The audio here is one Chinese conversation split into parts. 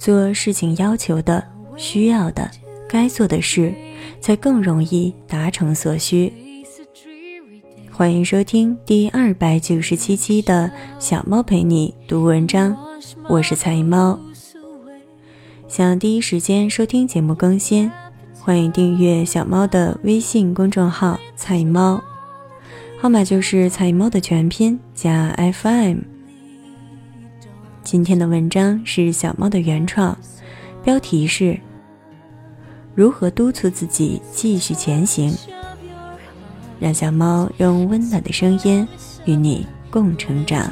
做事情要求的、需要的、该做的事，才更容易达成所需。欢迎收听第二百九十七期的小猫陪你读文章，我是菜猫。想第一时间收听节目更新，欢迎订阅小猫的微信公众号“菜猫”，号码就是“菜猫”的全拼加 FM。今天的文章是小猫的原创，标题是“如何督促自己继续前行”。让小猫用温暖的声音与你共成长。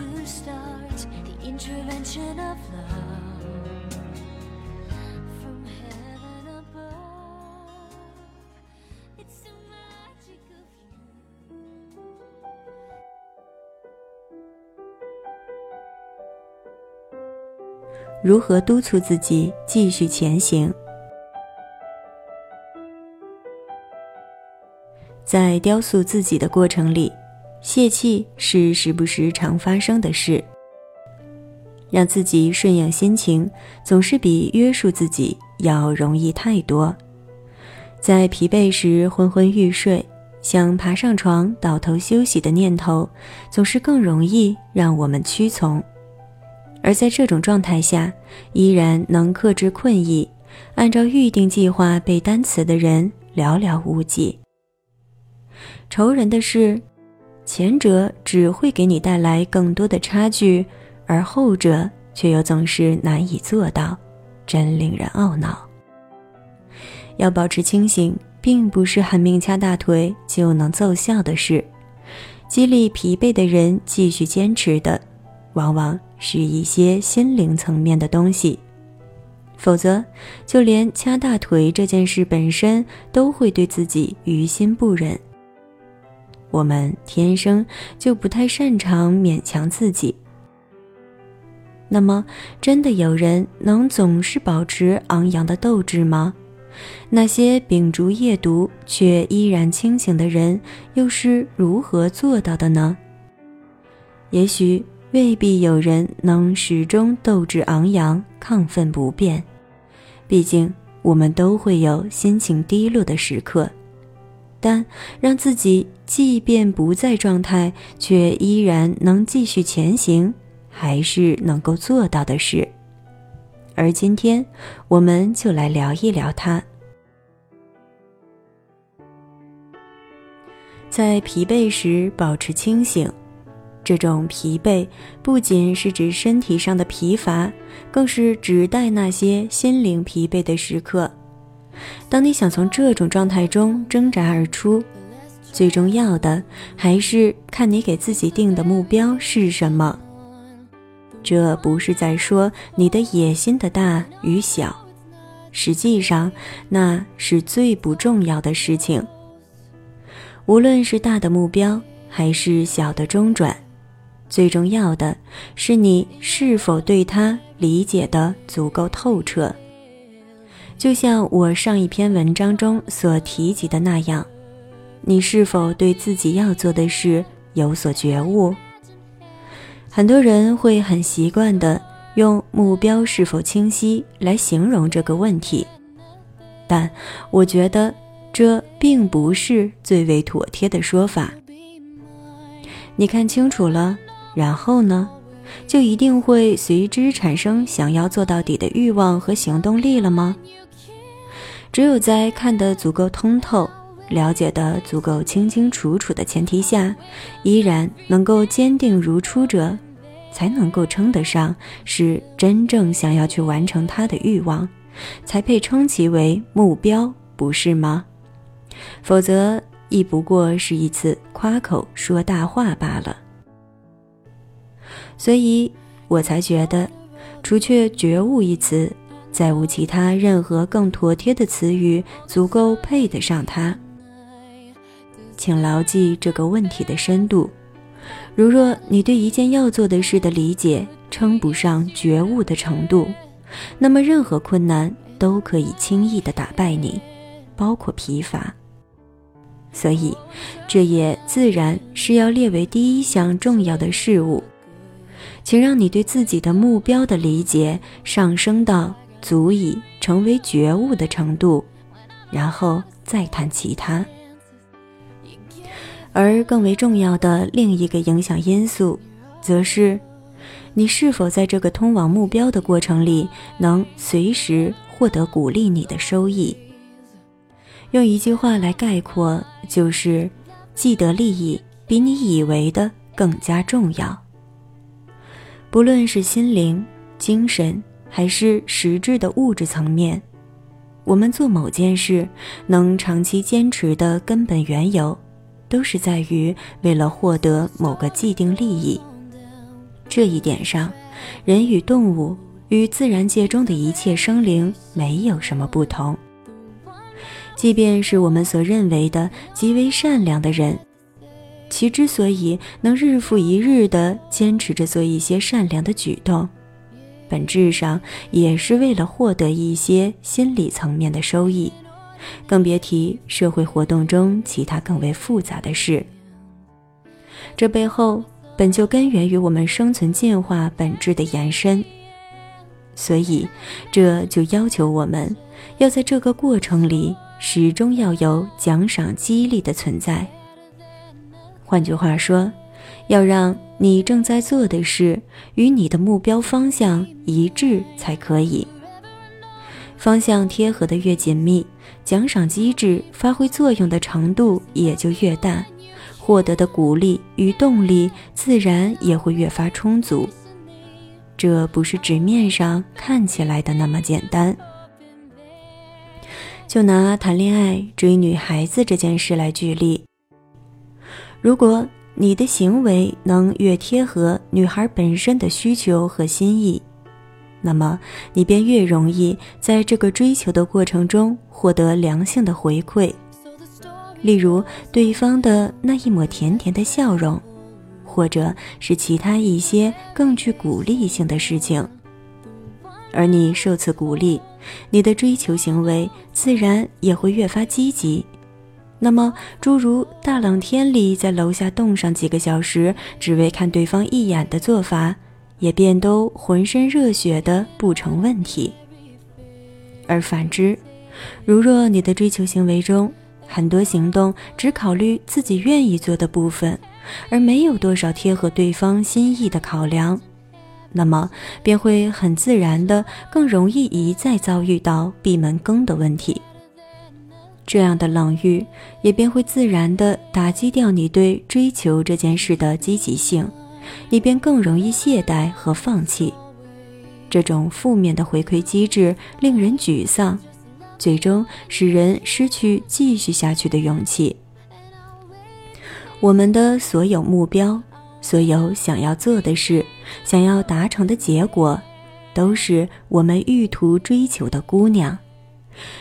如何督促自己继续前行？在雕塑自己的过程里，泄气是时不时常发生的事。让自己顺应心情，总是比约束自己要容易太多。在疲惫时昏昏欲睡，想爬上床倒头休息的念头，总是更容易让我们屈从。而在这种状态下，依然能克制困意，按照预定计划背单词的人寥寥无几。愁人的是，前者只会给你带来更多的差距，而后者却又总是难以做到，真令人懊恼。要保持清醒，并不是狠命掐大腿就能奏效的事，激励疲惫的人继续坚持的。往往是一些心灵层面的东西，否则，就连掐大腿这件事本身都会对自己于心不忍。我们天生就不太擅长勉强自己。那么，真的有人能总是保持昂扬的斗志吗？那些秉烛夜读却依然清醒的人，又是如何做到的呢？也许。未必有人能始终斗志昂扬、亢奋不变，毕竟我们都会有心情低落的时刻。但让自己即便不在状态，却依然能继续前行，还是能够做到的事。而今天，我们就来聊一聊它。在疲惫时保持清醒。这种疲惫不仅是指身体上的疲乏，更是指代那些心灵疲惫的时刻。当你想从这种状态中挣扎而出，最重要的还是看你给自己定的目标是什么。这不是在说你的野心的大与小，实际上那是最不重要的事情。无论是大的目标还是小的中转。最重要的是你是否对他理解的足够透彻。就像我上一篇文章中所提及的那样，你是否对自己要做的事有所觉悟？很多人会很习惯的用目标是否清晰来形容这个问题，但我觉得这并不是最为妥帖的说法。你看清楚了。然后呢，就一定会随之产生想要做到底的欲望和行动力了吗？只有在看得足够通透、了解得足够清清楚楚的前提下，依然能够坚定如初者，才能够称得上是真正想要去完成他的欲望，才配称其为目标，不是吗？否则，亦不过是一次夸口说大话罢了。所以我才觉得，除却“觉悟”一词，再无其他任何更妥帖的词语足够配得上它。请牢记这个问题的深度。如若你对一件要做的事的理解称不上觉悟的程度，那么任何困难都可以轻易地打败你，包括疲乏。所以，这也自然是要列为第一项重要的事物。请让你对自己的目标的理解上升到足以成为觉悟的程度，然后再谈其他。而更为重要的另一个影响因素，则是你是否在这个通往目标的过程里，能随时获得鼓励你的收益。用一句话来概括，就是既得利益比你以为的更加重要。不论是心灵、精神，还是实质的物质层面，我们做某件事能长期坚持的根本缘由，都是在于为了获得某个既定利益。这一点上，人与动物与自然界中的一切生灵没有什么不同。即便是我们所认为的极为善良的人。其之所以能日复一日地坚持着做一些善良的举动，本质上也是为了获得一些心理层面的收益，更别提社会活动中其他更为复杂的事。这背后本就根源于我们生存进化本质的延伸，所以这就要求我们要在这个过程里始终要有奖赏激励的存在。换句话说，要让你正在做的事与你的目标方向一致才可以。方向贴合的越紧密，奖赏机制发挥作用的程度也就越大，获得的鼓励与动力自然也会越发充足。这不是纸面上看起来的那么简单。就拿谈恋爱、追女孩子这件事来举例。如果你的行为能越贴合女孩本身的需求和心意，那么你便越容易在这个追求的过程中获得良性的回馈，例如对方的那一抹甜甜的笑容，或者是其他一些更具鼓励性的事情。而你受此鼓励，你的追求行为自然也会越发积极。那么，诸如大冷天里在楼下冻上几个小时，只为看对方一眼的做法，也便都浑身热血的不成问题。而反之，如若你的追求行为中很多行动只考虑自己愿意做的部分，而没有多少贴合对方心意的考量，那么便会很自然的更容易一再遭遇到闭门羹的问题。这样的冷遇也便会自然地打击掉你对追求这件事的积极性，你便更容易懈怠和放弃。这种负面的回馈机制令人沮丧，最终使人失去继续下去的勇气。我们的所有目标，所有想要做的事，想要达成的结果，都是我们欲图追求的姑娘。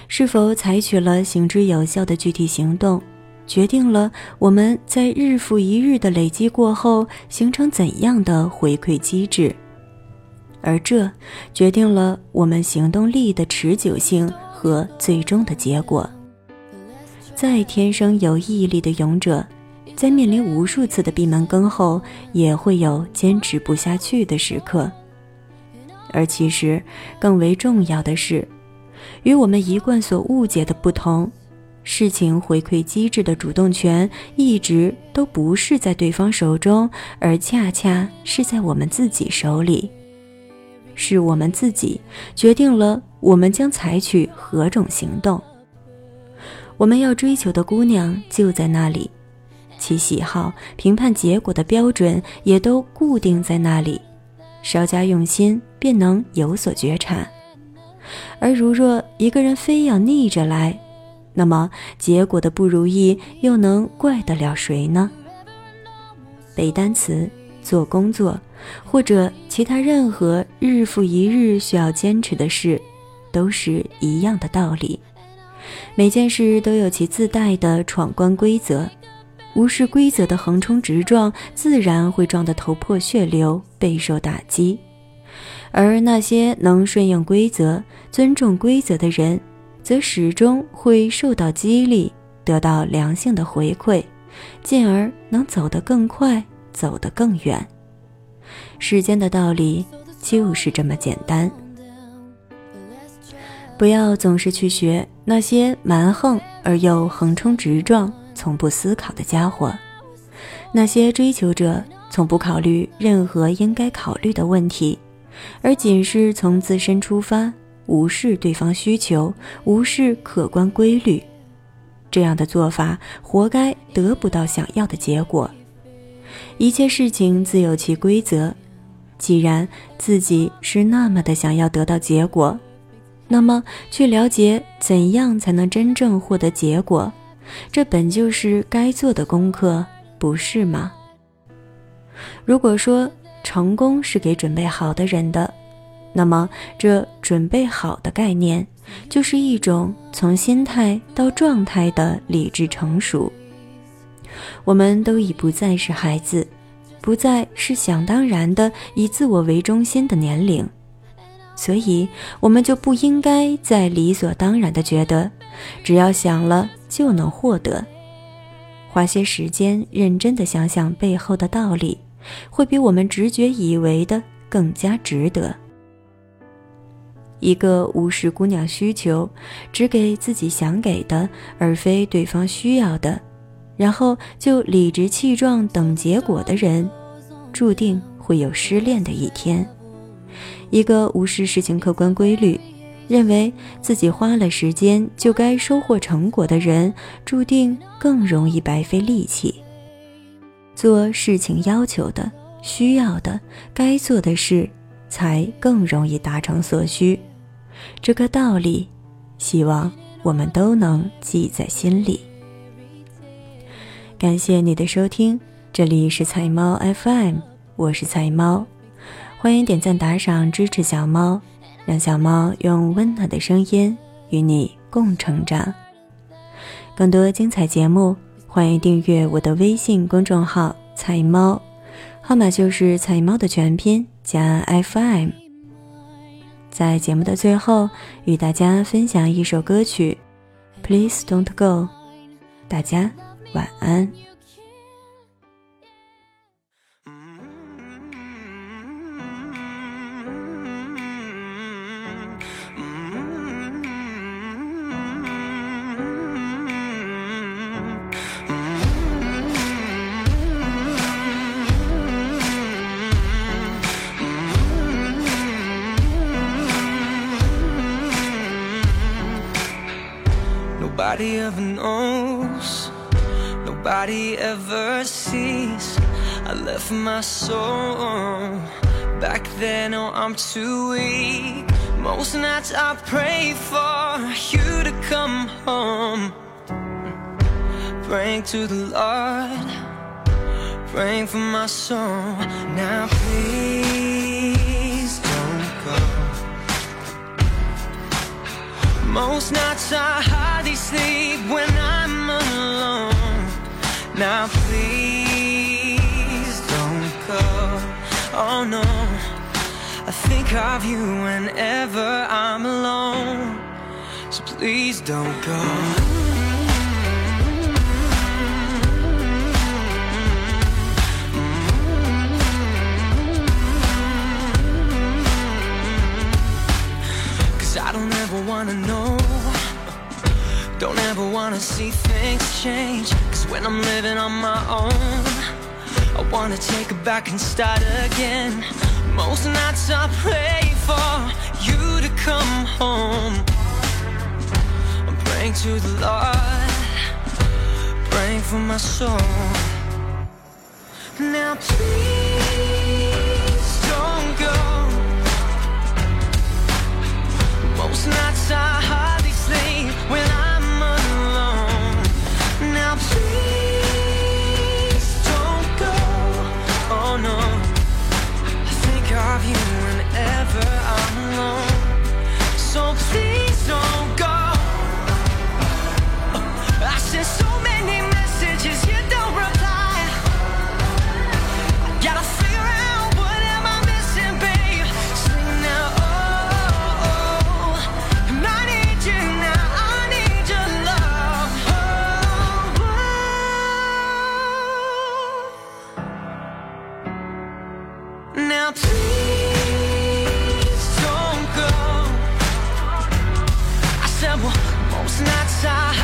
是否采取了行之有效的具体行动，决定了我们在日复一日的累积过后形成怎样的回馈机制，而这决定了我们行动力的持久性和最终的结果。再天生有毅力的勇者，在面临无数次的闭门羹后，也会有坚持不下去的时刻。而其实，更为重要的是。与我们一贯所误解的不同，事情回馈机制的主动权一直都不是在对方手中，而恰恰是在我们自己手里。是我们自己决定了我们将采取何种行动。我们要追求的姑娘就在那里，其喜好、评判结果的标准也都固定在那里，稍加用心便能有所觉察。而如若一个人非要逆着来，那么结果的不如意又能怪得了谁呢？背单词、做工作，或者其他任何日复一日需要坚持的事，都是一样的道理。每件事都有其自带的闯关规则，无视规则的横冲直撞，自然会撞得头破血流，备受打击。而那些能顺应规则、尊重规则的人，则始终会受到激励，得到良性的回馈，进而能走得更快，走得更远。世间的道理就是这么简单。不要总是去学那些蛮横而又横冲直撞、从不思考的家伙。那些追求者从不考虑任何应该考虑的问题，而仅是从自身出发，无视对方需求，无视客观规律。这样的做法，活该得不到想要的结果。一切事情自有其规则。既然自己是那么的想要得到结果，那么去了解怎样才能真正获得结果，这本就是该做的功课，不是吗？如果说成功是给准备好的人的，那么这准备好的概念，就是一种从心态到状态的理智成熟。我们都已不再是孩子。不再是想当然的以自我为中心的年龄，所以我们就不应该再理所当然的觉得，只要想了就能获得。花些时间认真的想想背后的道理，会比我们直觉以为的更加值得。一个无视姑娘需求，只给自己想给的，而非对方需要的。然后就理直气壮等结果的人，注定会有失恋的一天。一个无视事情客观规律，认为自己花了时间就该收获成果的人，注定更容易白费力气。做事情要求的、需要的、该做的事，才更容易达成所需。这个道理，希望我们都能记在心里。感谢你的收听，这里是菜猫 FM，我是菜猫，欢迎点赞打赏支持小猫，让小猫用温暖的声音与你共成长。更多精彩节目，欢迎订阅我的微信公众号“菜猫”，号码就是“菜猫”的全拼加 FM。在节目的最后，与大家分享一首歌曲《Please Don't Go》，大家。晚安。Nobody ever knows nobody ever sees. I left my soul back then. Oh, I'm too weak. Most nights I pray for you to come home. Praying to the Lord, praying for my soul. Now, please Most nights I hardly sleep when I'm alone. Now please don't go. Oh no. I think of you whenever I'm alone. So please don't go ever wanna know. Don't ever wanna see things change. Cause when I'm living on my own I wanna take it back and start again. Most nights I pray for you to come home. I'm praying to the Lord Praying for my soul. Now please don't go not Now please don't go. I said, well, most nights I.